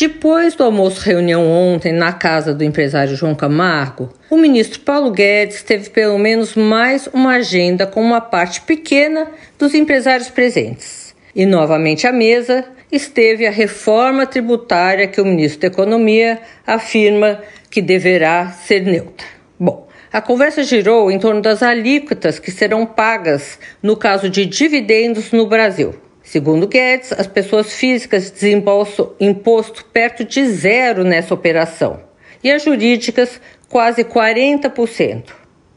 Depois do almoço reunião ontem na casa do empresário João Camargo, o ministro Paulo Guedes teve pelo menos mais uma agenda com uma parte pequena dos empresários presentes. E novamente à mesa esteve a reforma tributária que o ministro da Economia afirma que deverá ser neutra. Bom, a conversa girou em torno das alíquotas que serão pagas no caso de dividendos no Brasil. Segundo Guedes, as pessoas físicas desembolsam imposto perto de zero nessa operação e as jurídicas quase 40%.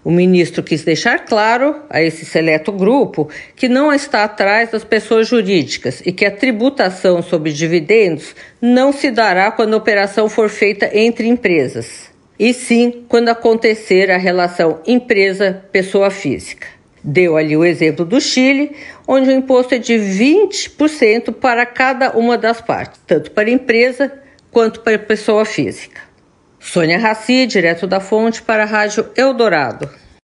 O ministro quis deixar claro a esse seleto grupo que não está atrás das pessoas jurídicas e que a tributação sobre dividendos não se dará quando a operação for feita entre empresas, e sim quando acontecer a relação empresa-pessoa física. Deu ali o exemplo do Chile, onde o imposto é de 20% para cada uma das partes, tanto para a empresa quanto para a pessoa física. Sônia Raci, direto da fonte para a Rádio Eldorado.